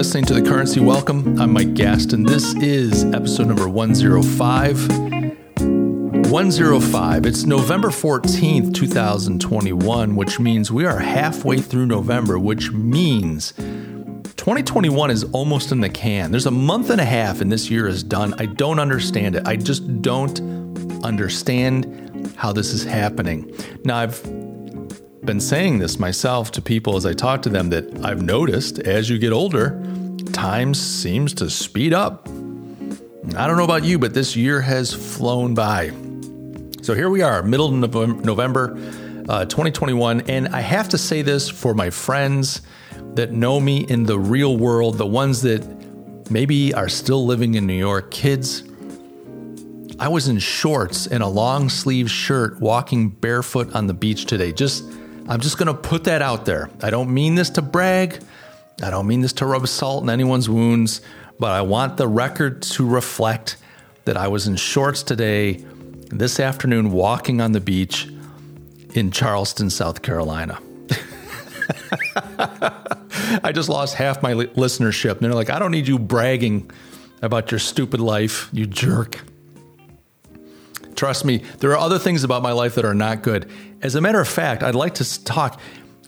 listening to The Currency Welcome. I'm Mike Gaston. This is episode number 105. 105. It's November 14th, 2021, which means we are halfway through November, which means 2021 is almost in the can. There's a month and a half and this year is done. I don't understand it. I just don't understand how this is happening. Now, I've been saying this myself to people as I talk to them that I've noticed as you get older, time seems to speed up. I don't know about you, but this year has flown by. So here we are, middle of November uh, 2021. And I have to say this for my friends that know me in the real world, the ones that maybe are still living in New York, kids. I was in shorts and a long sleeve shirt walking barefoot on the beach today. Just I'm just going to put that out there. I don't mean this to brag. I don't mean this to rub salt in anyone's wounds, but I want the record to reflect that I was in shorts today, this afternoon, walking on the beach in Charleston, South Carolina. I just lost half my listenership. And they're like, I don't need you bragging about your stupid life, you jerk. Trust me, there are other things about my life that are not good. As a matter of fact, I'd like to talk.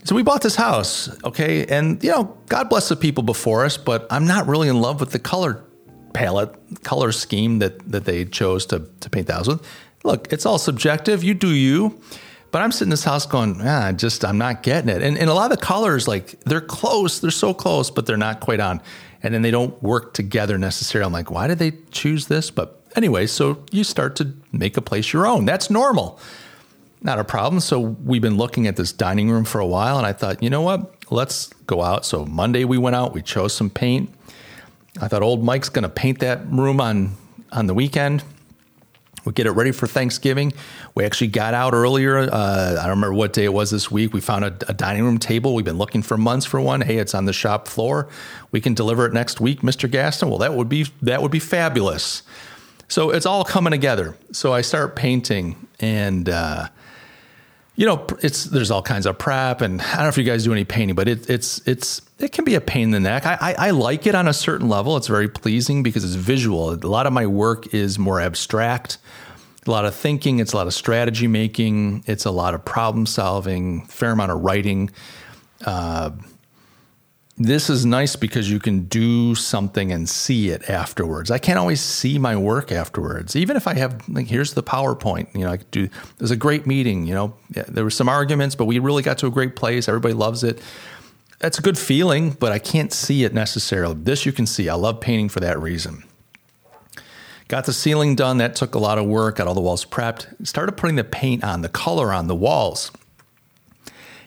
So we bought this house, okay? And, you know, God bless the people before us, but I'm not really in love with the color palette, color scheme that, that they chose to, to paint the house with. Look, it's all subjective. You do you. But I'm sitting in this house going, ah, just, I'm not getting it. And, and a lot of the colors, like, they're close, they're so close, but they're not quite on. And then they don't work together necessarily. I'm like, why did they choose this? But anyway, so you start to make a place your own. That's normal. Not a problem. So we've been looking at this dining room for a while, and I thought, you know what? Let's go out. So Monday we went out, we chose some paint. I thought old Mike's going to paint that room on on the weekend. We get it ready for Thanksgiving. We actually got out earlier. Uh, I don't remember what day it was this week. We found a, a, dining room table. We've been looking for months for one. Hey, it's on the shop floor. We can deliver it next week, Mr. Gaston. Well, that would be that would be fabulous. So it's all coming together. So I start painting, and uh, you know, it's there's all kinds of prep, and I don't know if you guys do any painting, but it, it's it's it can be a pain in the neck. I, I, I like it on a certain level. It's very pleasing because it's visual. A lot of my work is more abstract. A lot of thinking. It's a lot of strategy making. It's a lot of problem solving. Fair amount of writing. Uh, this is nice because you can do something and see it afterwards. I can't always see my work afterwards. Even if I have like here's the PowerPoint, you know, I could do there's a great meeting, you know. Yeah, there were some arguments, but we really got to a great place. Everybody loves it. That's a good feeling, but I can't see it necessarily. This you can see. I love painting for that reason. Got the ceiling done. That took a lot of work. Got all the walls prepped. Started putting the paint on, the color on the walls.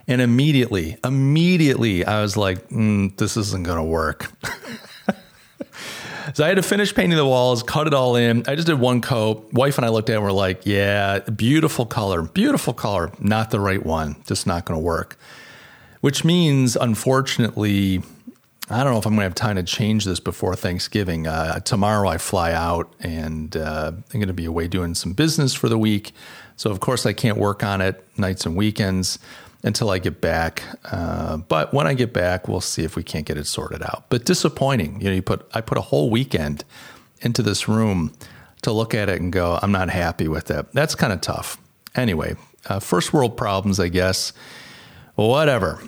And immediately, immediately, I was like, mm, this isn't going to work. so I had to finish painting the walls, cut it all in. I just did one coat. Wife and I looked at it and were like, yeah, beautiful color, beautiful color, not the right one, just not going to work. Which means, unfortunately, I don't know if I'm going to have time to change this before Thanksgiving. Uh, tomorrow I fly out and uh, I'm going to be away doing some business for the week. So, of course, I can't work on it nights and weekends until I get back. Uh, but when I get back, we'll see if we can't get it sorted out. But disappointing, you know, you put I put a whole weekend into this room to look at it and go, I'm not happy with it. That's kind of tough. Anyway, uh, first world problems, I guess. Whatever.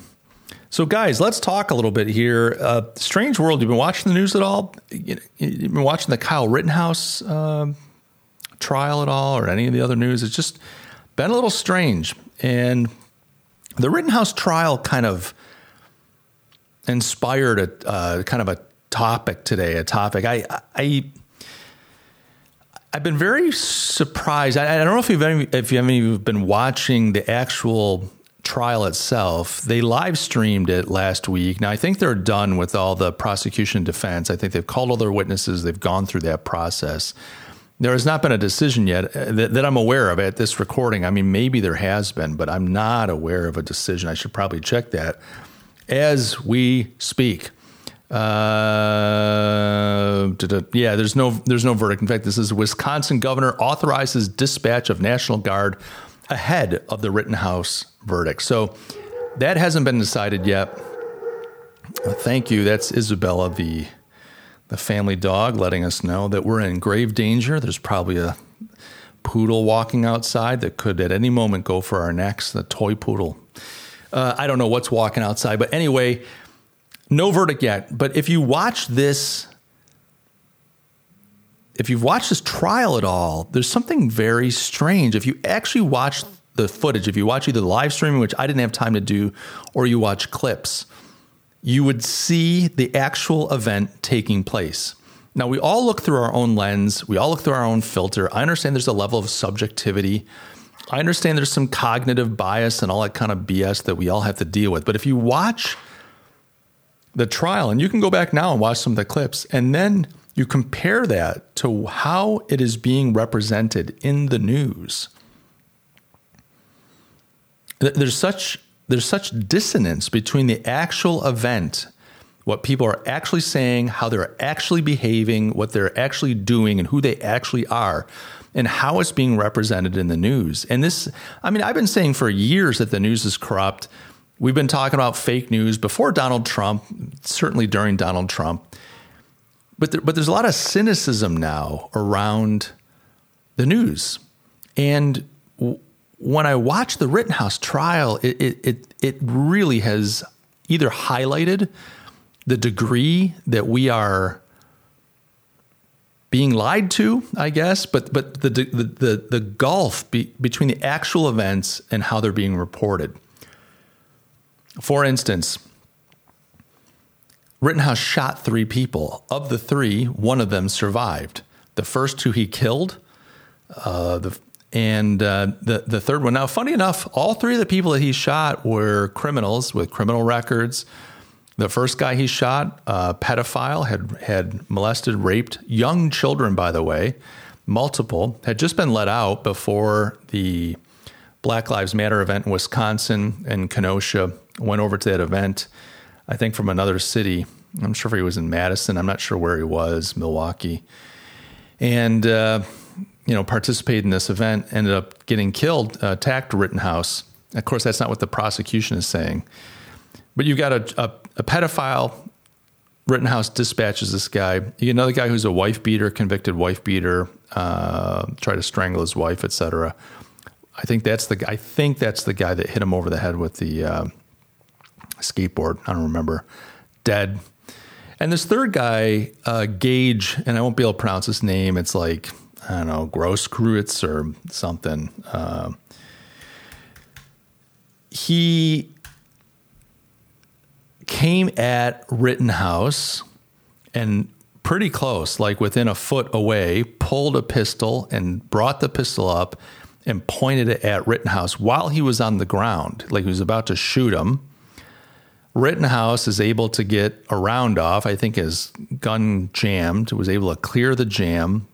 So, guys, let's talk a little bit here. Uh, strange world. You've been watching the news at all? You've been watching the Kyle Rittenhouse uh, trial at all, or any of the other news? It's just been a little strange. And the Rittenhouse trial kind of inspired a uh, kind of a topic today. A topic I I I've been very surprised. I, I don't know if you've any, if you haven't been watching the actual trial itself. They live streamed it last week. Now I think they're done with all the prosecution defense. I think they've called all their witnesses. They've gone through that process. There has not been a decision yet uh, that, that, I'm aware of at this recording. I mean, maybe there has been, but I'm not aware of a decision. I should probably check that as we speak. Uh, yeah, there's no there's no verdict. In fact, this is Wisconsin governor authorizes dispatch of National Guard ahead of the Rittenhouse verdict. So that hasn't been decided yet. thank you. That's Isabella, the the family dog, letting us know that we're in grave danger. There's probably a poodle walking outside that could at any moment go for our necks. The toy poodle. Uh, I don't know what's walking outside, but anyway, no verdict yet. But if you watch this, if you've watched this trial at all, there's something very strange. If you actually watch the footage, if you watch either the live streaming, which I didn't have time to do, or you watch clips, you would see the actual event taking place. Now, we all look through our own lens, we all look through our own filter. I understand there's a level of subjectivity. I understand there's some cognitive bias and all that kind of BS that we all have to deal with. But if you watch the trial, and you can go back now and watch some of the clips, and then you compare that to how it is being represented in the news. There's such there's such dissonance between the actual event, what people are actually saying, how they're actually behaving, what they're actually doing, and who they actually are, and how it's being represented in the news. And this, I mean, I've been saying for years that the news is corrupt. We've been talking about fake news before Donald Trump, certainly during Donald Trump. But, there, but there's a lot of cynicism now around the news. And when I watch the Rittenhouse trial, it, it, it, it really has either highlighted the degree that we are being lied to, I guess, but but the the the, the gulf be, between the actual events and how they're being reported. For instance, Rittenhouse shot three people. Of the three, one of them survived. The first two he killed. Uh, the and uh, the the third one. Now, funny enough, all three of the people that he shot were criminals with criminal records. The first guy he shot, uh, pedophile, had had molested, raped young children. By the way, multiple had just been let out before the Black Lives Matter event in Wisconsin and Kenosha. Went over to that event, I think from another city. I'm sure he was in Madison. I'm not sure where he was, Milwaukee, and. Uh, you know, participated in this event, ended up getting killed, uh, attacked Rittenhouse. Of course, that's not what the prosecution is saying. But you've got a, a, a pedophile. Rittenhouse dispatches this guy. You get another guy who's a wife beater, convicted wife beater, uh, tried to strangle his wife, etc. I think that's the I think that's the guy that hit him over the head with the uh, skateboard. I don't remember. Dead. And this third guy, uh, Gaige, and I won't be able to pronounce his name. It's like I don't know, Grosskreutz or something. Uh, he came at Rittenhouse and pretty close, like within a foot away, pulled a pistol and brought the pistol up and pointed it at Rittenhouse while he was on the ground, like he was about to shoot him. Rittenhouse is able to get a round off. I think his gun jammed, was able to clear the jam,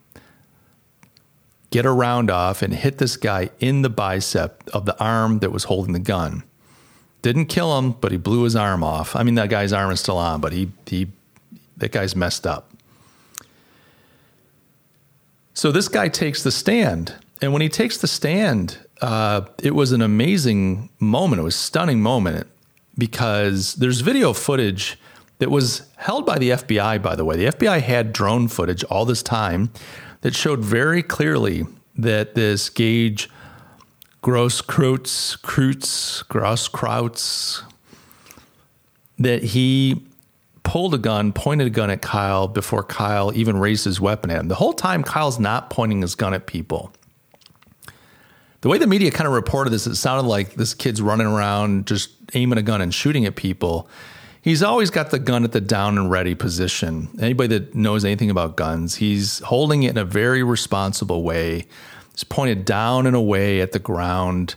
get a round off and hit this guy in the bicep of the arm that was holding the gun. Didn't kill him, but he blew his arm off. I mean, that guy's arm is still on, but he he that guy's messed up. So this guy takes the stand, and when he takes the stand, uh, it was an amazing moment. It was a stunning moment because there's video footage that was held by the FBI. By the way, the FBI had drone footage all this time that showed very clearly that this Gaige Grosskreutz, Kreutz, Grosskreutz, that he pulled a gun, pointed a gun at Kyle before Kyle even raised his weapon at him. The whole time, Kyle's not pointing his gun at people. The way the media kind of reported this, it sounded like this kid's running around just aiming a gun and shooting at people he's always got the gun at the down and ready position. Anybody that knows anything about guns, he's holding it in a very responsible way. It's pointed down and away at the ground.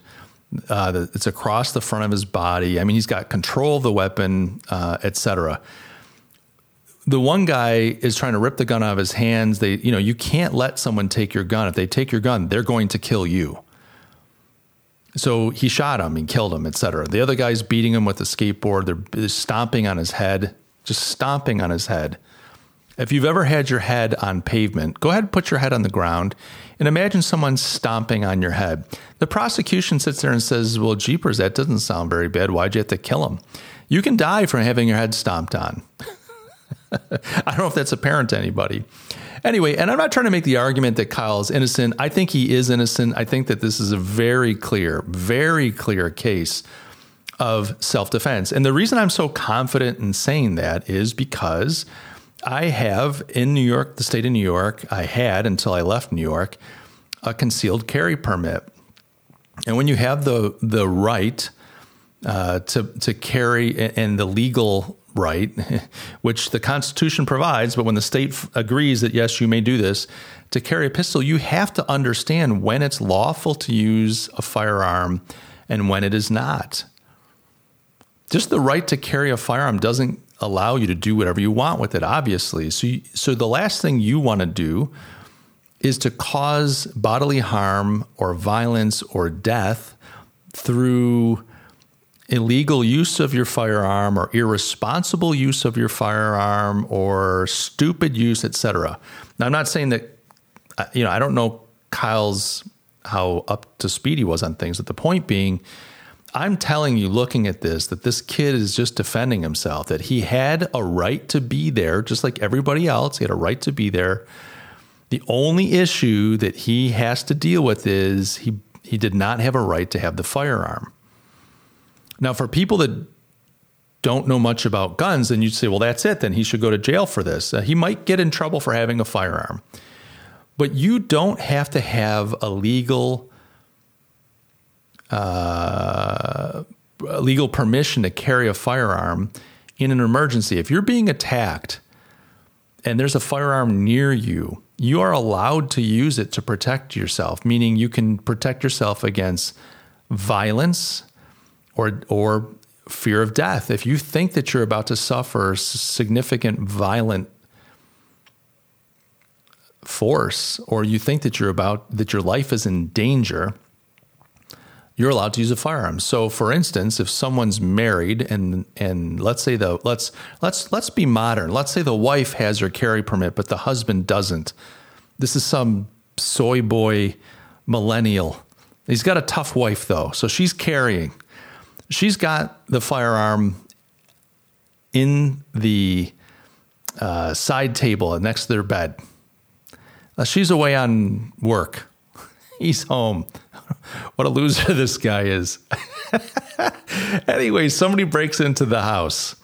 Uh, it's across the front of his body. I mean, he's got control of the weapon, uh, etc. The one guy is trying to rip the gun out of his hands. They, you know, you can't let someone take your gun. If they take your gun, they're going to kill you. So he shot him and killed him, etc. The other guy's beating him with a skateboard. They're, they're stomping on his head, just stomping on his head. If you've ever had your head on pavement, go ahead and put your head on the ground and imagine someone stomping on your head. The prosecution sits there and says, Well, jeepers, that doesn't sound very bad. Why'd you have to kill him? You can die from having your head stomped on. I don't know if that's apparent to anybody. Anyway, and I'm not trying to make the argument that Kyle is innocent. I think he is innocent. I think that this is a very clear, very clear case of self defense. And the reason I'm so confident in saying that is because I have in New York, the state of New York, I had until I left New York, a concealed carry permit. And when you have the the right uh, to to carry and the legal right, which the Constitution provides, but when the state f- agrees that yes, you may do this to carry a pistol, you have to understand when it's lawful to use a firearm and when it is not. Just the right to carry a firearm doesn't allow you to do whatever you want with it, obviously. So, you, so the last thing you want to do is to cause bodily harm or violence or death through illegal use of your firearm or irresponsible use of your firearm or stupid use, etc. Now, I'm not saying that, uh, you know, I don't know Kyle's how up to speed he was on things, but the point being, I'm telling you, looking at this, that this kid is just defending himself, that he had a right to be there, just like everybody else. He had a right to be there. The only issue that he has to deal with is he, he did not have a right to have the firearm. Now, for people that don't know much about guns, then you'd say, well, that's it. Then he should go to jail for this. Uh, he might get in trouble for having a firearm. But you don't have to have a legal uh, legal permission to carry a firearm in an emergency. If you're being attacked and there's a firearm near you, you are allowed to use it to protect yourself, meaning you can protect yourself against violence or or fear of death. If you think that you're about to suffer significant violent force or you think that you're about that your life is in danger, you're allowed to use a firearm. So for instance, if someone's married and and let's say the let's let's let's be modern. Let's say the wife has her carry permit but the husband doesn't. This is some soy boy millennial. He's got a tough wife though. So she's carrying. She's got the firearm in the uh, side table next to their bed. Uh, she's away on work. He's home. what a loser this guy is. anyway, somebody breaks into the house.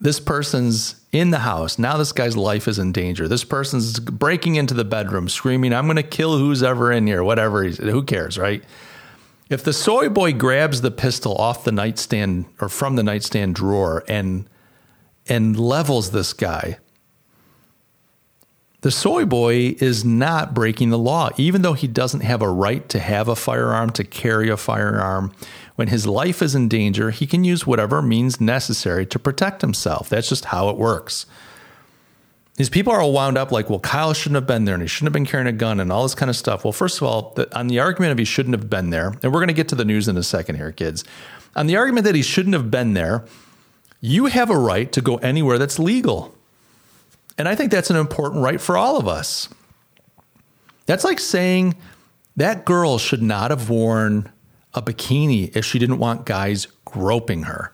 This person's in the house. Now this guy's life is in danger. This person's breaking into the bedroom, screaming, I'm going to kill who's ever in here, whatever who cares, right? If the soy boy grabs the pistol off the nightstand or from the nightstand drawer and and levels this guy, the soy boy is not breaking the law, even though he doesn't have a right to have a firearm, to carry a firearm. When his life is in danger, he can use whatever means necessary to protect himself. That's just how it works. These people are all wound up like, well, Kyle shouldn't have been there and he shouldn't have been carrying a gun and all this kind of stuff. Well, first of all, the, on the argument of he shouldn't have been there, and we're going to get to the news in a second here, kids. On the argument that he shouldn't have been there, you have a right to go anywhere that's legal. And I think that's an important right for all of us. That's like saying that girl should not have worn a bikini if she didn't want guys groping her.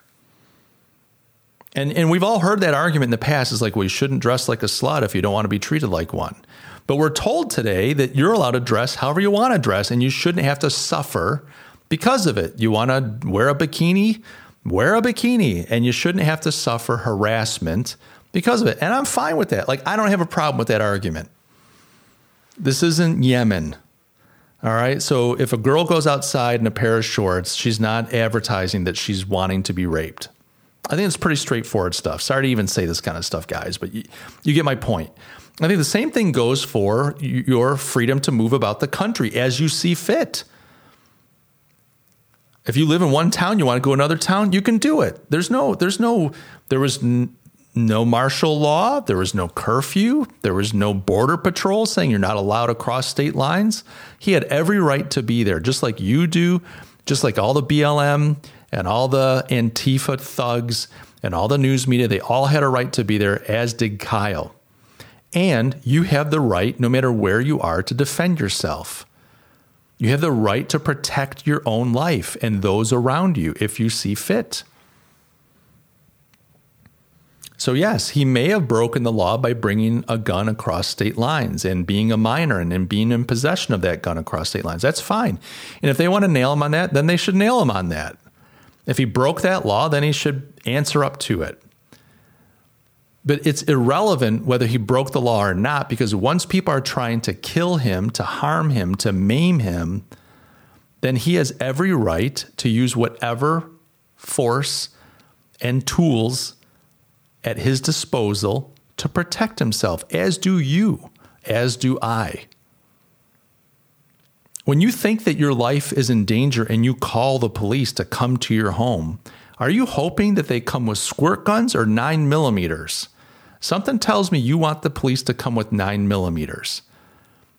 And, and we've all heard that argument in the past is like, well, shouldn't dress like a slut if you don't want to be treated like one. But we're told today that you're allowed to dress however you want to dress and you shouldn't have to suffer because of it. You want to wear a bikini? Wear a bikini and you shouldn't have to suffer harassment because of it. And I'm fine with that. Like, I don't have a problem with that argument. This isn't Yemen. All right. So if a girl goes outside in a pair of shorts, she's not advertising that she's wanting to be raped. I think it's pretty straightforward stuff. Sorry to even say this kind of stuff, guys, but you, you get my point. I think the same thing goes for your freedom to move about the country as you see fit. If you live in one town, you want to go another town, you can do it. There's no, there's no, there was n- no martial law. There was no curfew. There was no border patrol saying you're not allowed across state lines. He had every right to be there, just like you do, just like all the BLM and all the Antifa thugs and all the news media. They all had a right to be there, as did Kyle. And you have the right, no matter where you are, to defend yourself. You have the right to protect your own life and those around you if you see fit. So, yes, he may have broken the law by bringing a gun across state lines and being a minor and, and being in possession of that gun across state lines. That's fine. And if they want to nail him on that, then they should nail him on that. If he broke that law, then he should answer up to it. But it's irrelevant whether he broke the law or not, because once people are trying to kill him, to harm him, to maim him, then he has every right to use whatever force and tools at his disposal to protect himself, as do you, as do I. When you think that your life is in danger and you call the police to come to your home, are you hoping that they come with squirt guns or nine millimeters? Something tells me you want the police to come with nine millimeters.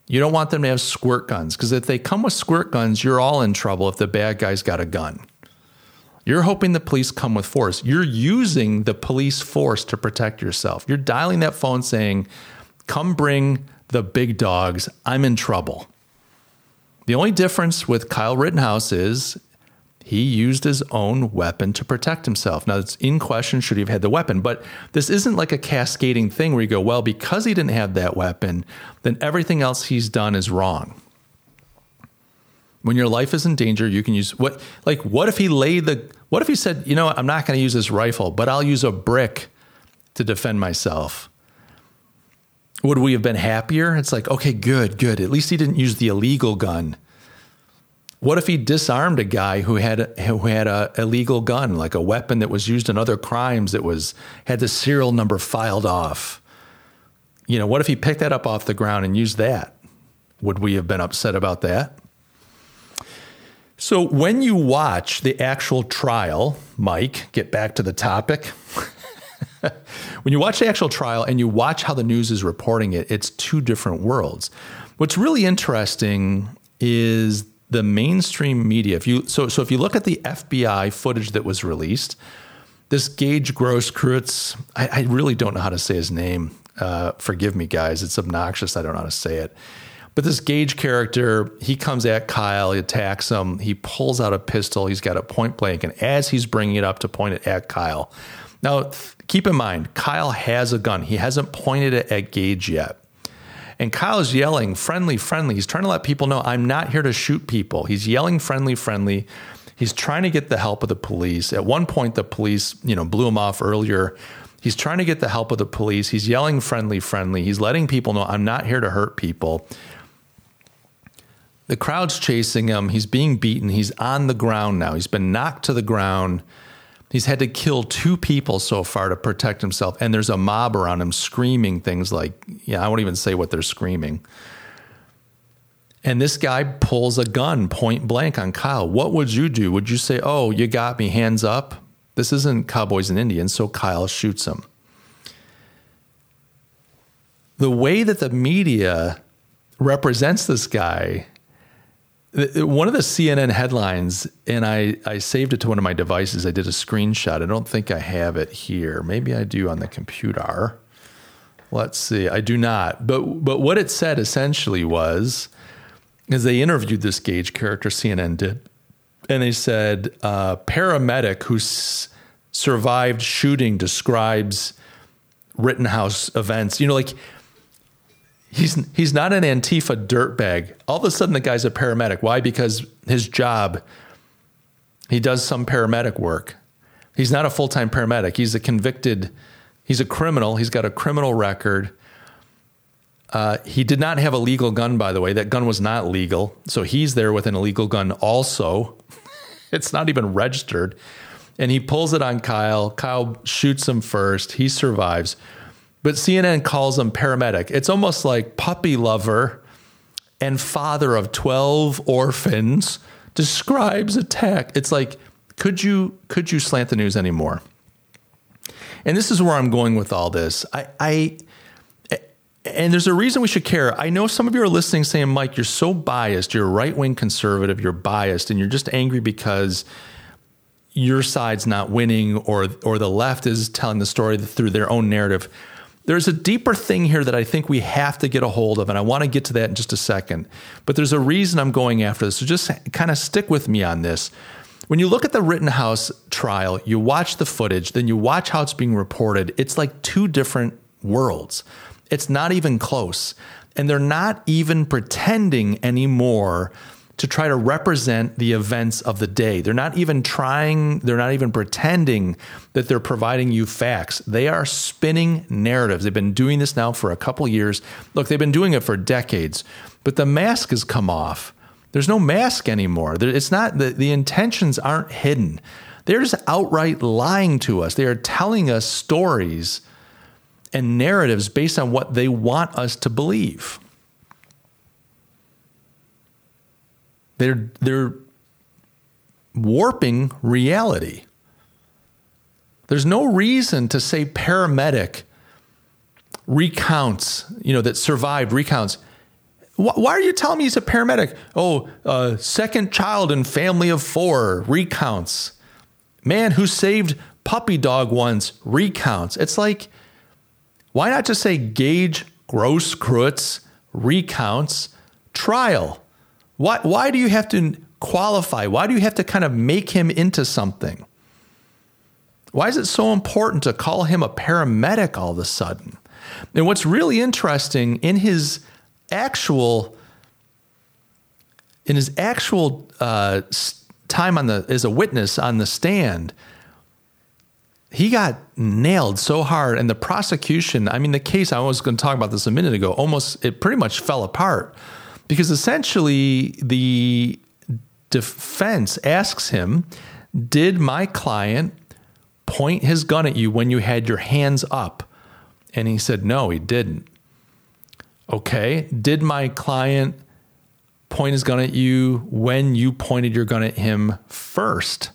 You don't want them to have squirt guns because if they come with squirt guns, you're all in trouble if the bad guy's got a gun. You're hoping the police come with force. You're using the police force to protect yourself. You're dialing that phone saying, Come bring the big dogs. I'm in trouble. The only difference with Kyle Rittenhouse is he used his own weapon to protect himself. Now, it's in question should he have had the weapon, but this isn't like a cascading thing where you go, well, because he didn't have that weapon, then everything else he's done is wrong. When your life is in danger, you can use what, like, what if he laid the, what if he said, you know, I'm not going to use this rifle, but I'll use a brick to defend myself? Would we have been happier? It's like, okay, good, good. At least he didn't use the illegal gun. What if he disarmed a guy who had a, who had a illegal gun, like a weapon that was used in other crimes that was had the serial number filed off? You know, what if he picked that up off the ground and used that? Would we have been upset about that? So when you watch the actual trial, Mike, get back to the topic. when you watch the actual trial and you watch how the news is reporting it, it's two different worlds. What's really interesting is the mainstream media. If you so so if you look at the FBI footage that was released, this Gaige Grosskreutz, I, I really don't know how to say his name. Uh, forgive me, guys. It's obnoxious. I don't know how to say it. But this Gaige character, he comes at Kyle, he attacks him, he pulls out a pistol, he's got a point blank, and as he's bringing it up to point it at Kyle. Now, keep in mind, Kyle has a gun. He hasn't pointed it at Gaige yet. And Kyle's yelling, friendly, friendly. He's trying to let people know, I'm not here to shoot people. He's yelling, friendly, friendly. He's trying to get the help of the police. At one point, the police, you know, blew him off earlier. He's trying to get the help of the police. He's yelling, friendly, friendly. He's letting people know, I'm not here to hurt people. The crowd's chasing him. He's being beaten. He's on the ground now. He's been knocked to the ground. He's had to kill two people so far to protect himself. And there's a mob around him screaming things like, yeah, I won't even say what they're screaming. And this guy pulls a gun point blank on Kyle. What would you do? Would you say, oh, you got me, hands up? This isn't Cowboys and Indians. So Kyle shoots him. The way that the media represents this guy one of the CNN headlines, and I, I saved it to one of my devices. I did a screenshot. I don't think I have it here. Maybe I do on the computer. Let's see. I do not. But but what it said essentially was, is they interviewed this Gaige character, CNN did, and they said uh, paramedic who s- survived shooting describes Rittenhouse events. You know, like he's he's not an Antifa dirtbag. All of a sudden, the guy's a paramedic. Why? Because his job, he does some paramedic work. He's not a full time paramedic. He's a convicted. He's a criminal. He's got a criminal record. Uh, he did not have a legal gun, by the way. That gun was not legal. So he's there with an illegal gun also. it's not even registered. And he pulls it on Kyle. Kyle shoots him first. He survives. But CNN calls him paramedic. It's almost like puppy lover and father of 12 orphans describes attack. It's like, could you could you slant the news anymore? And this is where I'm going with all this. I, I and there's a reason we should care. I know some of you are listening saying, Mike, you're so biased. You're right wing conservative. You're biased, and you're just angry because your side's not winning, or or the left is telling the story through their own narrative. There's a deeper thing here that I think we have to get a hold of, and I want to get to that in just a second. But there's a reason I'm going after this. So just kind of stick with me on this. when you look at the Rittenhouse trial, you watch the footage, then you watch how it's being reported. It's like two different worlds. It's not even close. And they're not even pretending anymore to try to represent the events of the day. They're not even trying, they're not even pretending that they're providing you facts. They are spinning narratives. They've been doing this now for a couple years. Look, they've been doing it for decades, but the mask has come off. There's no mask anymore. It's not the, the intentions aren't hidden. They're just outright lying to us. They are telling us stories and narratives based on what they want us to believe. They're they're warping reality. There's no reason to say paramedic recounts, you know, that survived recounts why are you telling me he's a paramedic? Oh, uh, second child in family of four recounts. Man who saved puppy dog once recounts. It's like, why not just say Gaige gross Grosskreutz recounts trial? Why, why do you have to qualify? Why do you have to kind of make him into something? Why is it so important to call him a paramedic all of a sudden? And what's really interesting in his actual in his actual uh, time on the as a witness on the stand, he got nailed so hard, and the prosecution. I mean, the case I was going to talk about this a minute ago. Almost, it pretty much fell apart because essentially the defense asks him, "Did my client point his gun at you when you had your hands up?" And he said, "No, he didn't." Okay. Did my client point his gun at you when you pointed your gun at him first?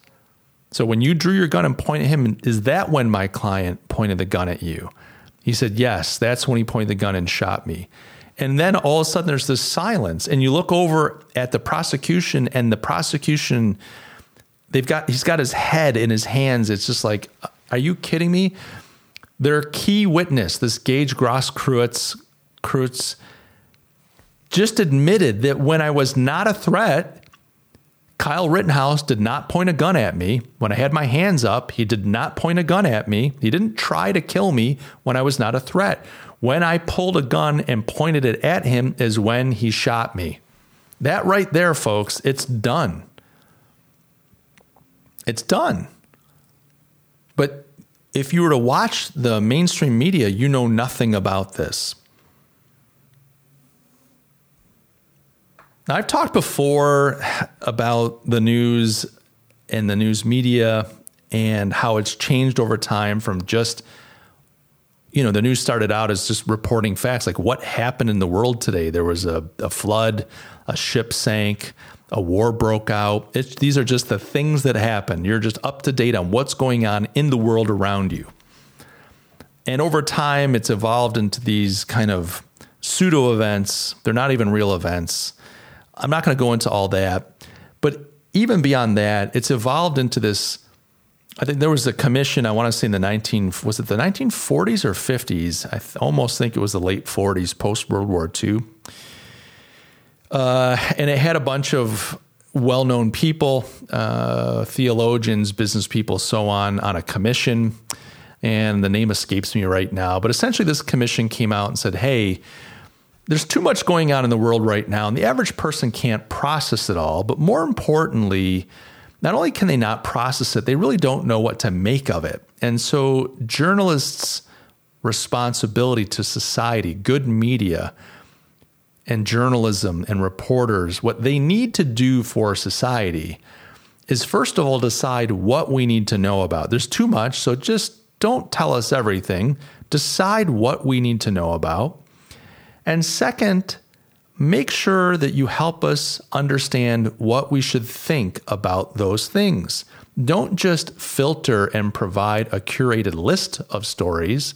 So when you drew your gun and pointed at him, is that when my client pointed the gun at you? He said, Yes, that's when he pointed the gun and shot me. And then all of a sudden there's this silence. And you look over at the prosecution, and the prosecution, they've got he's got his head in his hands. It's just like, are you kidding me? Their key witness, this Gaige Grosskreutz Kreutz just admitted that when I was not a threat, Kyle Rittenhouse did not point a gun at me. When I had my hands up, he did not point a gun at me. He didn't try to kill me when I was not a threat. When I pulled a gun and pointed it at him is when he shot me. That right there, folks, it's done. It's done. But if you were to watch the mainstream media, you know nothing about this. Now, I've talked before about the news and the news media and how it's changed over time from just, you know, the news started out as just reporting facts like what happened in the world today. There was a, a flood, a ship sank, a war broke out. It's, these are just the things that happen. You're just up to date on what's going on in the world around you. And over time, it's evolved into these kind of pseudo events. They're not even real events I'm not going to go into all that, but even beyond that, it's evolved into this. I think there was a commission. I want to say in the 19 was it the 1940s or 50s? I th- almost think it was the late 40s, post World War II, uh, and it had a bunch of well-known people, uh, theologians, business people, so on, on a commission. And the name escapes me right now, but essentially, this commission came out and said, "Hey." there's too much going on in the world right now, and the average person can't process it all. But more importantly, not only can they not process it, they really don't know what to make of it. And so, journalists' responsibility to society, good media, and journalism and reporters, what they need to do for society is first of all decide what we need to know about. There's too much, so just don't tell us everything. Decide what we need to know about. And second, make sure that you help us understand what we should think about those things. Don't just filter and provide a curated list of stories,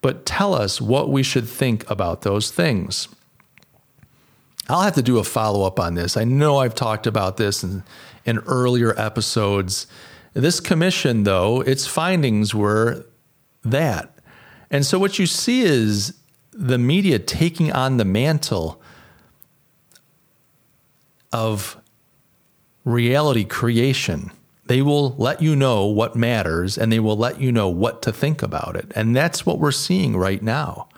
but tell us what we should think about those things. I'll have to do a follow up on this. I know I've talked about this in, in earlier episodes. This commission, though, its findings were that. And so what you see is the media taking on the mantle of reality creation. They will let you know what matters and they will let you know what to think about it. And that's what we're seeing right now.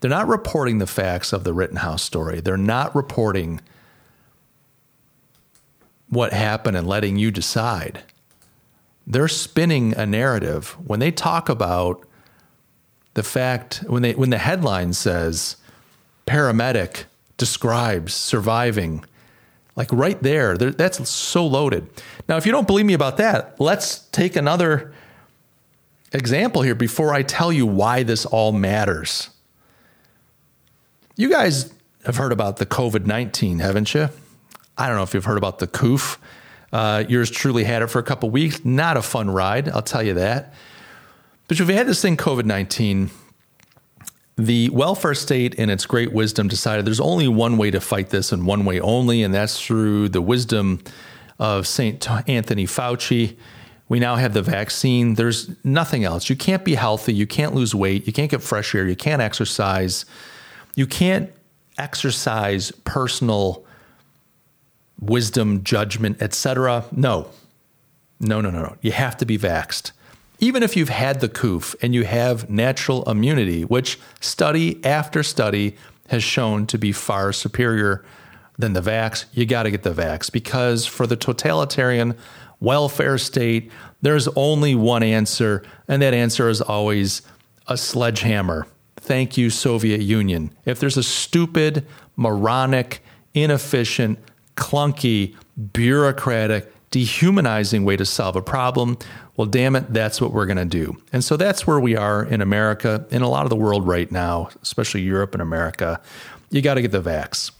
They're not reporting the facts of the Rittenhouse story. They're not reporting what happened and letting you decide. They're spinning a narrative. When they talk about the fact, when, they, when the headline says paramedic describes surviving, like right there, that's so loaded. Now, if you don't believe me about that, let's take another example here before I tell you why this all matters. You guys have heard about the COVID 19, haven't you? I don't know if you've heard about the COOF. Uh, yours truly had it for a couple weeks. Not a fun ride, I'll tell you that. But if you had this thing, COVID 19, the welfare state, in its great wisdom, decided there's only one way to fight this and one way only, and that's through the wisdom of St. Anthony Fauci. We now have the vaccine. There's nothing else. You can't be healthy. You can't lose weight. You can't get fresh air. You can't exercise. You can't exercise personal wisdom, judgment, etc. No. No, no, no, no. You have to be vaxed. Even if you've had the COOF and you have natural immunity, which study after study has shown to be far superior than the vax, you got to get the vax because for the totalitarian welfare state, there's only one answer, and that answer is always a sledgehammer. Thank you, Soviet Union. If there's a stupid, moronic, inefficient, clunky, bureaucratic, dehumanizing way to solve a problem, well, damn it, that's what we're going to do. And so that's where we are in America, in a lot of the world right now, especially Europe and America. You got to get the vax.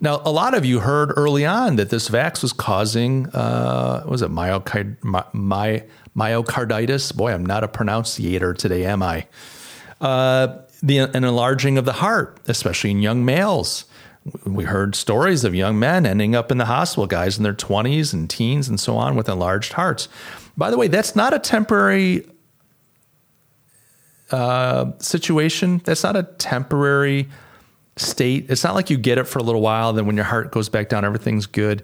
Now, a lot of you heard early on that this vax was causing, uh, was it myocard- my, myocarditis? Boy, I'm not a pronunciator today, am I? Uh, the, an enlarging of the heart, especially in young males we heard stories of young men ending up in the hospital, guys in their 20s and teens and so on with enlarged hearts. By the way, that's not a temporary uh, situation. That's not a temporary state. It's not like you get it for a little while, then when your heart goes back down, everything's good.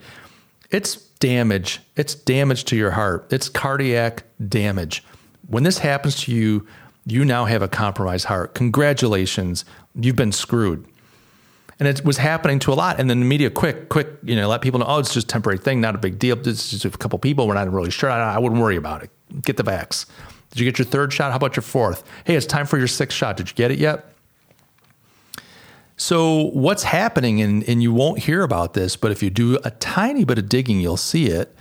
It's damage. It's damage to your heart. It's cardiac damage. When this happens to you, you now have a compromised heart. Congratulations, you've been screwed and it was happening to a lot. And then the media, quick, quick, you know, let people know, oh, it's just a temporary thing, not a big deal. It's just a couple people. We're not really sure. I, I wouldn't worry about it. Get the vax. Did you get your third shot? How about your fourth? Hey, it's time for your sixth shot. Did you get it yet? So, what's happening, and, and you won't hear about this, but if you do a tiny bit of digging, you'll see it.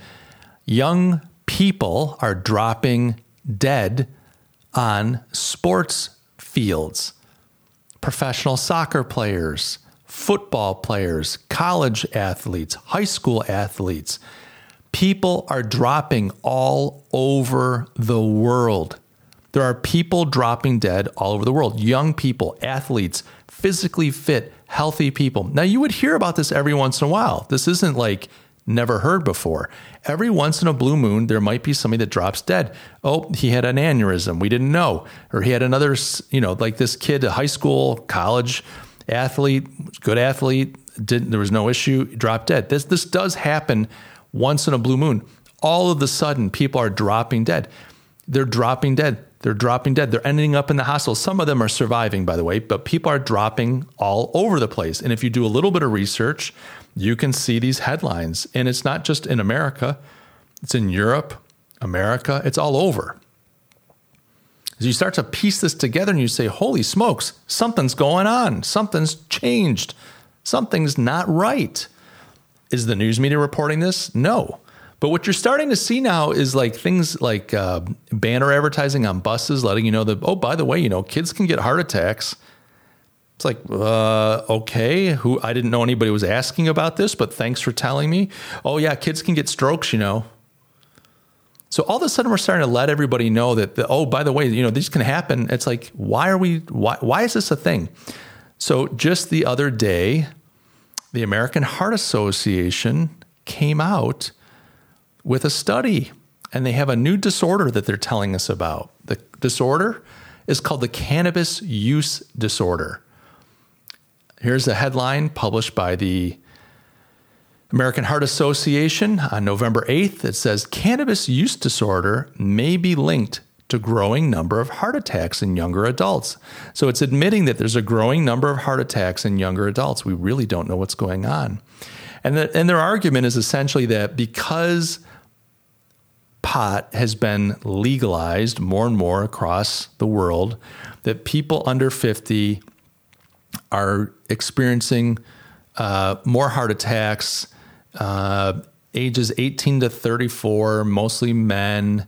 Young people are dropping dead on sports fields. Professional soccer players, football players, college athletes, high school athletes. People are dropping all over the world. There are people dropping dead all over the world. Young people, athletes, physically fit, healthy people. Now, you would hear about this every once in a while. This isn't like never heard before. Every once in a blue moon, there might be somebody that drops dead. Oh, he had an aneurysm. We didn't know. Or he had another, you know, like this kid, a high school, college athlete, good athlete, didn't there was no issue, dropped dead. This this does happen once in a blue moon. All of a sudden, people are dropping dead. They're dropping dead. They're dropping dead. They're ending up in the hospital. Some of them are surviving, by the way, but people are dropping all over the place. And if you do a little bit of research, you can see these headlines. And it's not just in America, it's in Europe, America, it's all over. As you start to piece this together and you say, holy smokes, something's going on, something's changed, something's not right. Is the news media reporting this? No. But what you're starting to see now is like things like uh, banner advertising on buses, letting you know that, oh, by the way, you know, kids can get heart attacks. It's like, uh, okay, who I didn't know anybody was asking about this, but thanks for telling me. Oh, yeah, kids can get strokes, you know. So all of a sudden, we're starting to let everybody know that, the, oh, by the way, you know, these can happen. It's like, why are we, why, why is this a thing? So just the other day, the American Heart Association came out with a study and they have a new disorder that they're telling us about. The disorder is called the cannabis use disorder. Here's a headline published by the American Heart Association on November 8th, it says cannabis use disorder may be linked to growing number of heart attacks in younger adults. So it's admitting that there's a growing number of heart attacks in younger adults. We really don't know what's going on. And, the, and their argument is essentially that because pot has been legalized more and more across the world, that people under 50 are experiencing uh, more heart attacks, uh, ages 18 to 34, mostly men,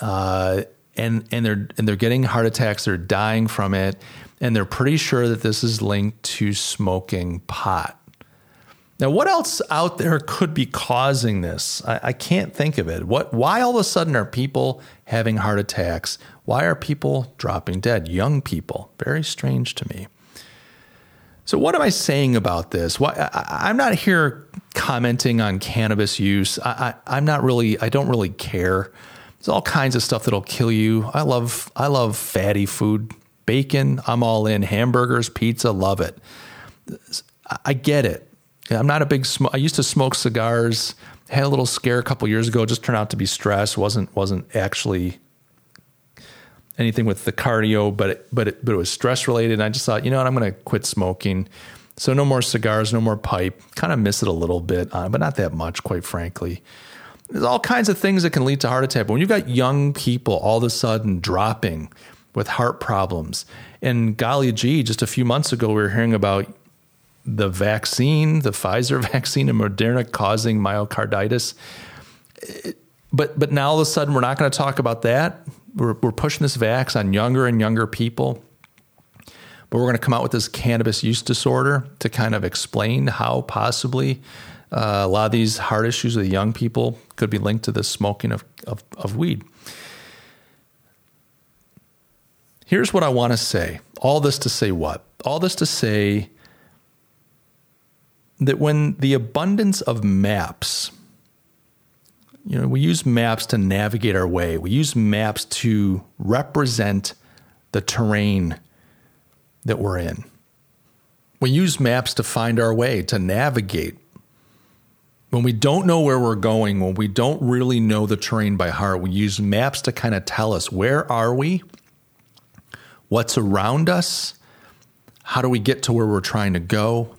uh, and and they're and they're getting heart attacks. They're dying from it, and they're pretty sure that this is linked to smoking pot. Now, what else out there could be causing this? I, I, can't think of it. What? Why all of a sudden are people having heart attacks? Why are people dropping dead? Young people. Very strange to me. So, what am I saying about this? Why, I, am not here commenting on cannabis use. I, I, I'm not really. I don't really care. There's all kinds of stuff that'll kill you. I love. I love fatty food, bacon. I'm all in. Hamburgers, pizza, love it. I get it I'm not a big smoke. I used to smoke cigars. Had a little scare a couple years ago. Just turned out to be stress. wasn't wasn't actually anything with the cardio, but it, but it, but it was stress related. And I just thought, you know what, I'm going to quit smoking. So no more cigars, no more pipe. Kind of miss it a little bit, uh, but not that much, quite frankly. There's all kinds of things that can lead to heart attack. But when you've got young people all of a sudden dropping with heart problems, and golly gee, just a few months ago we were hearing about the vaccine, the Pfizer vaccine and Moderna causing myocarditis. But but now all of a sudden we're not going to talk about that. We're, we're pushing this vax on younger and younger people. But we're going to come out with this cannabis use disorder to kind of explain how possibly uh, a lot of these heart issues with young people could be linked to the smoking of, of, of weed. Here's what I want to say. All this to say what? All this to say that when the abundance of maps, you know, we use maps to navigate our way, we use maps to represent the terrain that we're in. We use maps to find our way, to navigate. When we don't know where we're going, when we don't really know the terrain by heart, we use maps to kind of tell us where are we? What's around us? How do we get to where we're trying to go?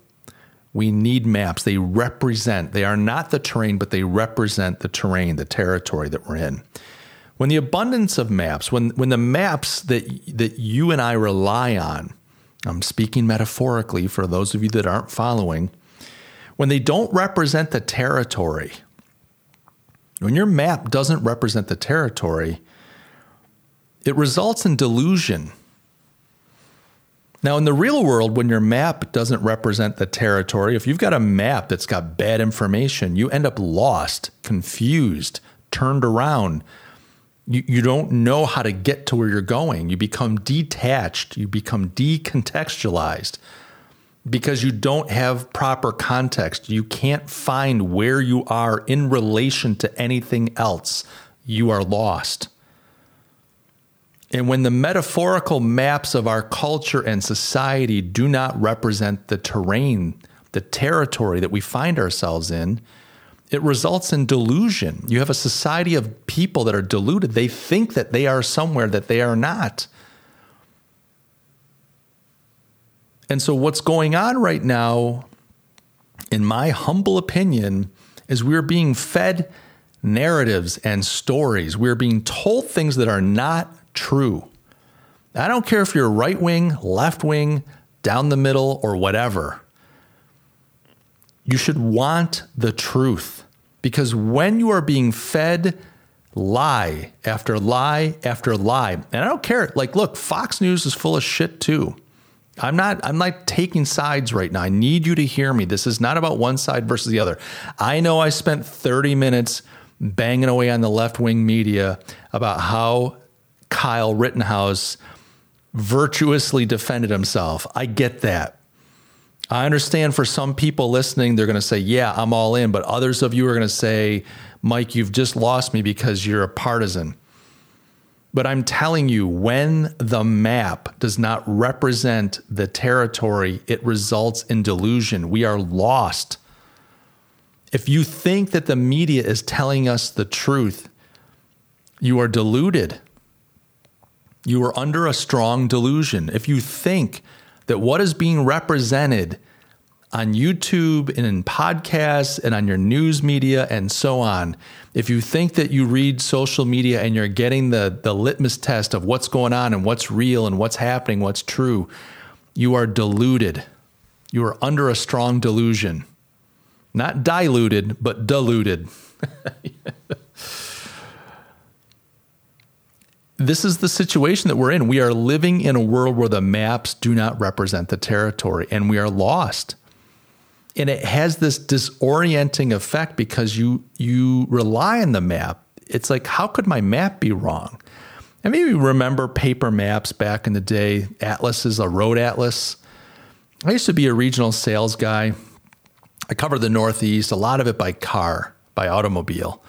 We need maps. They represent, they are not the terrain, but they represent the terrain, the territory that we're in. When the abundance of maps, when, when the maps that, that you and I rely on, I'm speaking metaphorically for those of you that aren't following, when they don't represent the territory, when your map doesn't represent the territory, it results in delusion now, in the real world, when your map doesn't represent the territory, if you've got a map that's got bad information, you end up lost, confused, turned around. You, you don't know how to get to where you're going. You become detached, you become decontextualized because you don't have proper context. You can't find where you are in relation to anything else. You are lost. And when the metaphorical maps of our culture and society do not represent the terrain, the territory that we find ourselves in, it results in delusion. You have a society of people that are deluded. They think that they are somewhere that they are not. And so, what's going on right now, in my humble opinion, is we're being fed narratives and stories. We're being told things that are not true. I don't care if you're right wing, left wing, down the middle, or whatever. You should want the truth because when you are being fed lie after lie after lie, and I don't care, like, look, Fox News is full of shit too. I'm not I'm not taking sides right now. I need you to hear me. This is not about one side versus the other. I know I spent 30 minutes banging away on the left wing media about how Kyle Rittenhouse virtuously defended himself. I get that. I understand for some people listening, they're going to say, Yeah, I'm all in. But others of you are going to say, Mike, you've just lost me because you're a partisan. But I'm telling you, when the map does not represent the territory, it results in delusion. We are lost. If you think that the media is telling us the truth, you are deluded. You are under a strong delusion. If you think that what is being represented on YouTube and in podcasts and on your news media and so on, if you think that you read social media and you're getting the, the litmus test of what's going on and what's real and what's happening, what's true, you are deluded. You are under a strong delusion. Not diluted, but diluted. this is the situation that we're in. We are living in a world where the maps do not represent the territory and we are lost and it has this disorienting effect because you you rely on the map. It's like how could my map be wrong? And maybe you remember paper maps back in the day. atlases, a road atlas. I used to be a regional sales guy. I covered the Northeast, a lot of it by car, by automobile.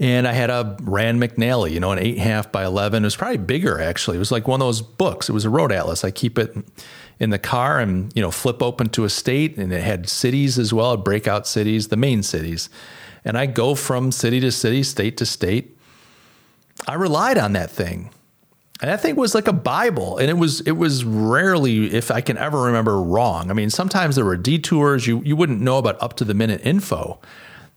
And I had a Rand McNally, you know, an eight and a half by 11. It was probably bigger, actually. It was like one of those books. It was a road atlas. I keep it in the car and, you know, flip open to a state. And it had cities as well, breakout cities, the main cities. And I go from city to city, state to state. I relied on that thing. And that thing was like a Bible. And it was it was rarely, if I can ever remember wrong. I mean, sometimes there were detours. You you wouldn't know about up to the minute info.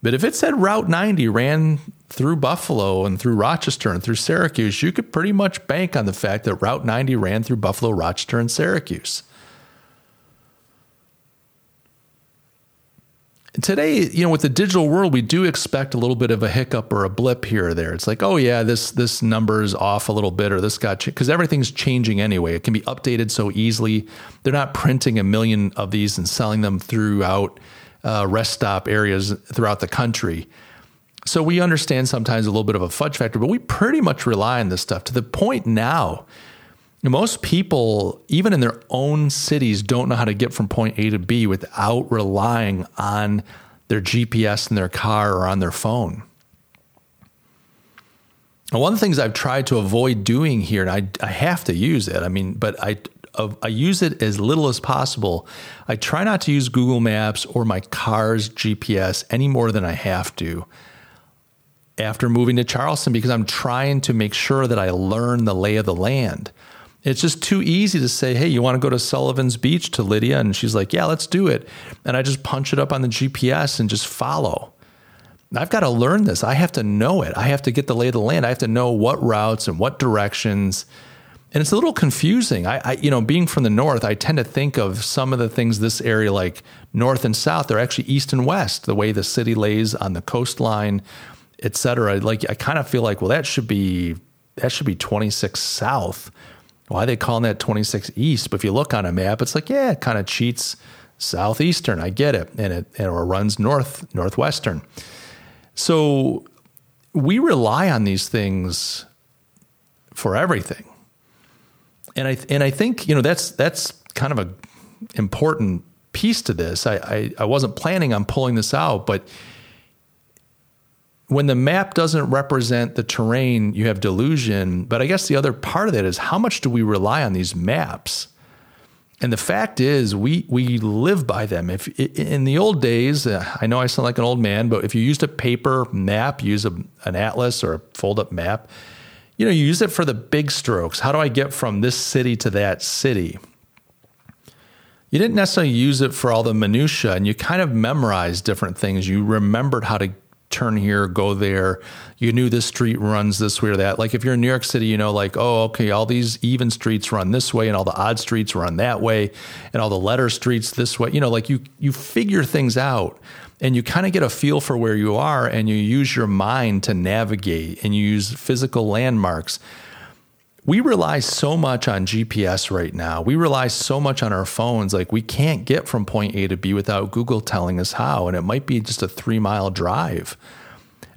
But if it said Route 90 ran through Buffalo and through Rochester and through Syracuse, you could pretty much bank on the fact that Route 90 ran through Buffalo, Rochester, and Syracuse. Today, you know, with the digital world, we do expect a little bit of a hiccup or a blip here or there. It's like, oh yeah, this this number is off a little bit, or this got because everything's changing anyway. It can be updated so easily. They're not printing a million of these and selling them throughout uh, rest stop areas throughout the country. So we understand sometimes a little bit of a fudge factor, but we pretty much rely on this stuff to the point now. Most people, even in their own cities, don't know how to get from point A to B without relying on their GPS in their car or on their phone. One of the things I've tried to avoid doing here, and I, I have to use it, I mean, but I of, I use it as little as possible. I try not to use Google Maps or my car's GPS any more than I have to after moving to Charleston because I'm trying to make sure that I learn the lay of the land. It's just too easy to say, hey, you want to go to Sullivan's Beach to Lydia? And she's like, yeah, let's do it. And I just punch it up on the GPS and just follow. I've got to learn this. I have to know it. I have to get the lay of the land. I have to know what routes and what directions and it's a little confusing. I, I, you know, being from the north, I tend to think of some of the things this area like north and south. They're actually east and west. The way the city lays on the coastline, et cetera. Like I kind of feel like, well, that should be that should be 26 south. Why are they calling that 26 east? But if you look on a map, it's like, yeah, it kind of cheats southeastern. I get it, and it and it runs north northwestern. So we rely on these things for everything and I and I think you know that's that's kind of a important piece to this. I, I, I wasn't planning on pulling this out, but when the map doesn't represent the terrain, you have delusion. But I guess the other part of that is how much do we rely on these maps? And the fact is, we we live by them. If in the old days, uh, I know I sound like an old man, but if you used a paper map, use a, an atlas or a fold up map, you know, you use it for the big strokes. How do I get from this city to that city? You didn't necessarily use it for all the minutia, and you kind of memorized different things. You remembered how to turn here, go there. You knew this street runs this way or that. Like if you're in New York City, you know, like, oh, okay, all these even streets run this way and all the odd streets run that way and all the letter streets this way. You know, like you you figure things out and you kind of get a feel for where you are and you use your mind to navigate and you use physical landmarks. We rely so much on GPS right now. We rely so much on our phones. Like, we can't get from point A to B without Google telling us how. And it might be just a three mile drive.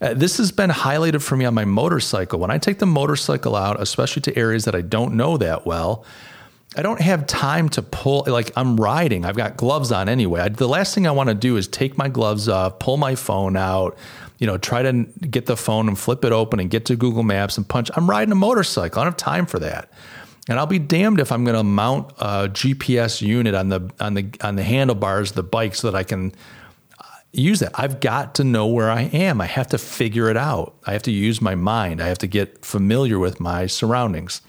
Uh, this has been highlighted for me on my motorcycle. When I take the motorcycle out, especially to areas that I don't know that well, I don't have time to pull, like I'm riding. I've got gloves on anyway. I, the last thing I want to do is take my gloves off, pull my phone out, you know, try to get the phone and flip it open and get to Google Maps and punch. I'm riding a motorcycle. I don't have time for that. And I'll be damned if I'm going to mount a GPS unit on the on the on the handlebars of the bike so that I can uh, use that. I've got to know where I am. I have to figure it out. I have to use my mind. I have to get familiar with my surroundings.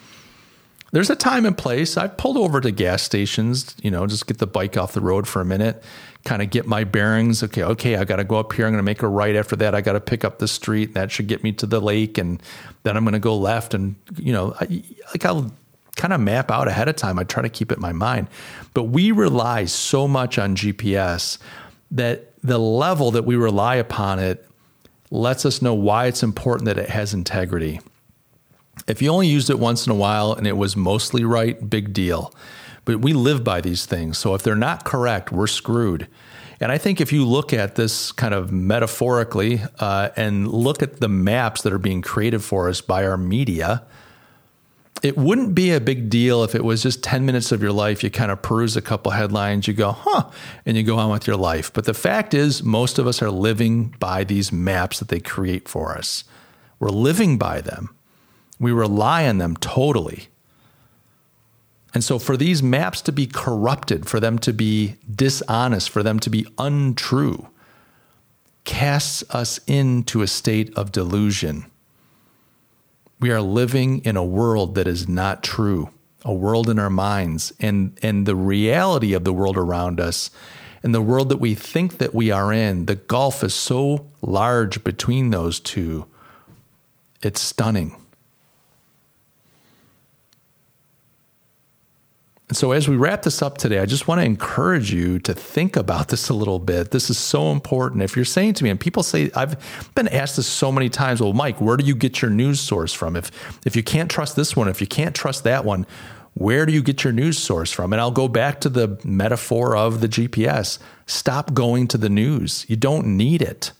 There's a time and place. I've pulled over to gas stations, you know, just get the bike off the road for a minute, kind of get my bearings. Okay, okay, I got to go up here. I'm going to make a right after that. I got to pick up the street. That should get me to the lake. And then I'm going to go left. And, you know, I, like I'll kind of map out ahead of time. I try to keep it in my mind. But we rely so much on GPS that the level that we rely upon it lets us know why it's important that it has integrity. If you only used it once in a while and it was mostly right, big deal. But we live by these things. So if they're not correct, we're screwed. And I think if you look at this kind of metaphorically uh, and look at the maps that are being created for us by our media, it wouldn't be a big deal if it was just 10 minutes of your life. You kind of peruse a couple headlines, you go, huh, and you go on with your life. But the fact is, most of us are living by these maps that they create for us. We're living by them, we rely on them totally. And so, for these maps to be corrupted, for them to be dishonest, for them to be untrue, casts us into a state of delusion we are living in a world that is not true, a world in our minds, and, and the reality of the world around us and the world that we think that we are in, the gulf is so large between those two. It's stunning. So, as we wrap this up today, I just want to encourage you to think about this a little bit. This is so important. If you're saying to me, and people say, I've been asked this so many times, well, Mike, where do you get your news source from? If, if you can't trust this one, if you can't trust that one, where do you get your news source from? And I'll go back to the metaphor of the GPS. Stop going to the news. You don't need it.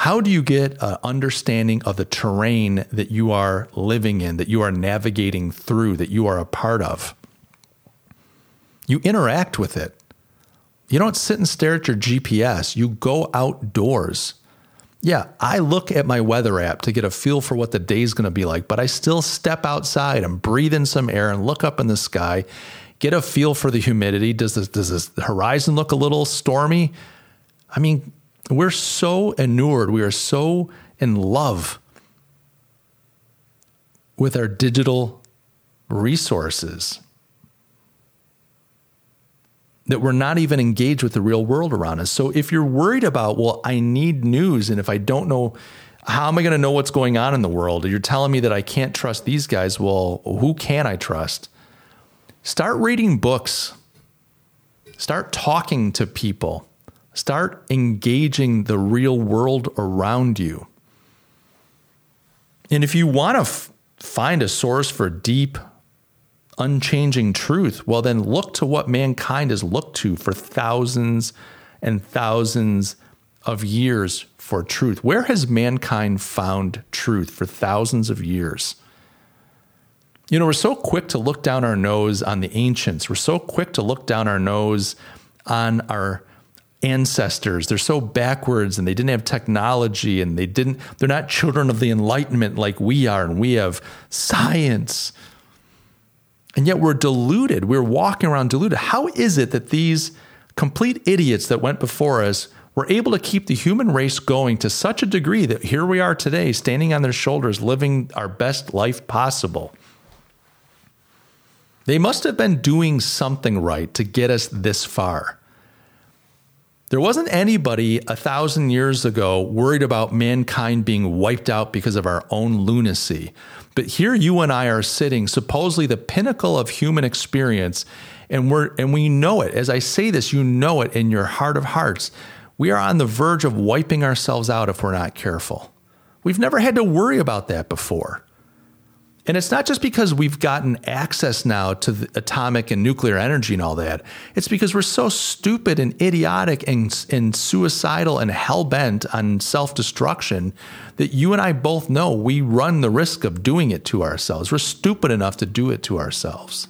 How do you get an understanding of the terrain that you are living in, that you are navigating through, that you are a part of? You interact with it. You don't sit and stare at your GPS. You go outdoors. Yeah, I look at my weather app to get a feel for what the day's going to be like, but I still step outside and breathe in some air and look up in the sky, get a feel for the humidity. Does this, does this horizon look a little stormy? I mean, we're so inured, we are so in love with our digital resources that we're not even engaged with the real world around us. So if you're worried about, well, I need news, and if I don't know, how am I going to know what's going on in the world? You're telling me that I can't trust these guys. Well, who can I trust? Start reading books, start talking to people. Start engaging the real world around you. And if you want to f- find a source for deep, unchanging truth, well, then look to what mankind has looked to for thousands and thousands of years for truth. Where has mankind found truth for thousands of years? You know, we're so quick to look down our nose on the ancients. We're so quick to look down our nose on our ancestors. They're so backwards and they didn't have technology and they didn't they're not children of the enlightenment like we are and we have science. And yet we're deluded. We're walking around deluded. How is it that these complete idiots that went before us were able to keep the human race going to such a degree that here we are today standing on their shoulders living our best life possible? They must have been doing something right to get us this far. There wasn't anybody a thousand years ago worried about mankind being wiped out because of our own lunacy. But here you and I are sitting, supposedly the pinnacle of human experience, and we're and we know it. As I say this, you know it in your heart of hearts. We are on the verge of wiping ourselves out if we're not careful. We've never had to worry about that before. And it's not just because we've gotten access now to atomic and nuclear energy and all that. It's because we're so stupid and idiotic and, and suicidal and hell bent on self destruction that you and I both know we run the risk of doing it to ourselves. We're stupid enough to do it to ourselves.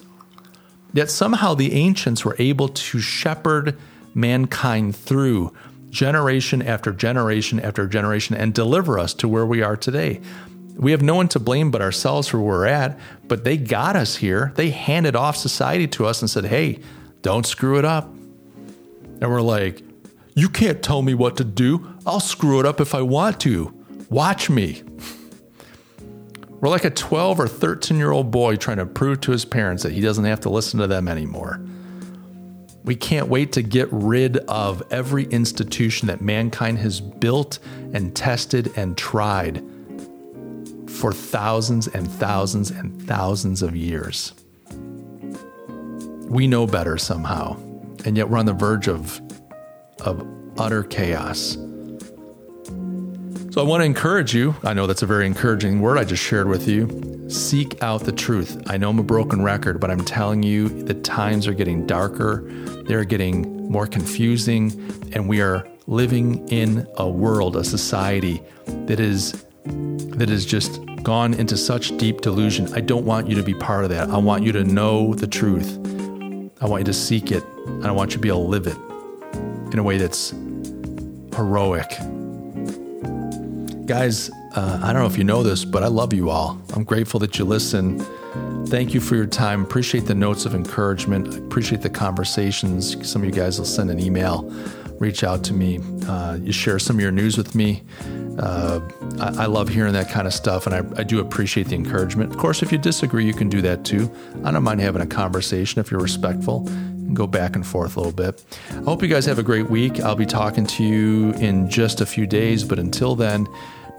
Yet somehow the ancients were able to shepherd mankind through generation after generation after generation and deliver us to where we are today. We have no one to blame but ourselves for where we're at, but they got us here. They handed off society to us and said, hey, don't screw it up. And we're like, You can't tell me what to do. I'll screw it up if I want to. Watch me. We're like a 12 or 13 year old boy trying to prove to his parents that he doesn't have to listen to them anymore. We can't wait to get rid of every institution that mankind has built and tested and tried for thousands and thousands and thousands of years. We know better somehow, and yet we're on the verge of, of utter chaos. So I want to encourage you. I know that's a very encouraging word I just shared with you. Seek out the truth. I know I'm a broken record, but I'm telling you the times are getting darker, they're getting more confusing, and we are living in a world, a society that is that has just gone into such deep delusion. I don't want you to be part of that. I want you to know the truth. I want you to seek it, and I want you to be able to live it in a way that's heroic Guys, uh, I don't know if you know this, but I love you all. I'm grateful that you listen. Thank you for your time. Appreciate the notes of encouragement. Appreciate the conversations. Some of you guys will send an email, reach out to me. Uh, you share some of your news with me. Uh, I, I, love hearing that kind of stuff, and I, I, do appreciate the encouragement. Of course, if you disagree, you can do that too. I don't mind having a conversation if you're respectful and go back and forth a little bit. I hope you guys have a great week. I'll be talking to you in just a few days, but until then,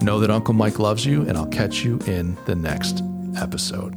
Know that Uncle Mike loves you, and I'll catch you in the next episode.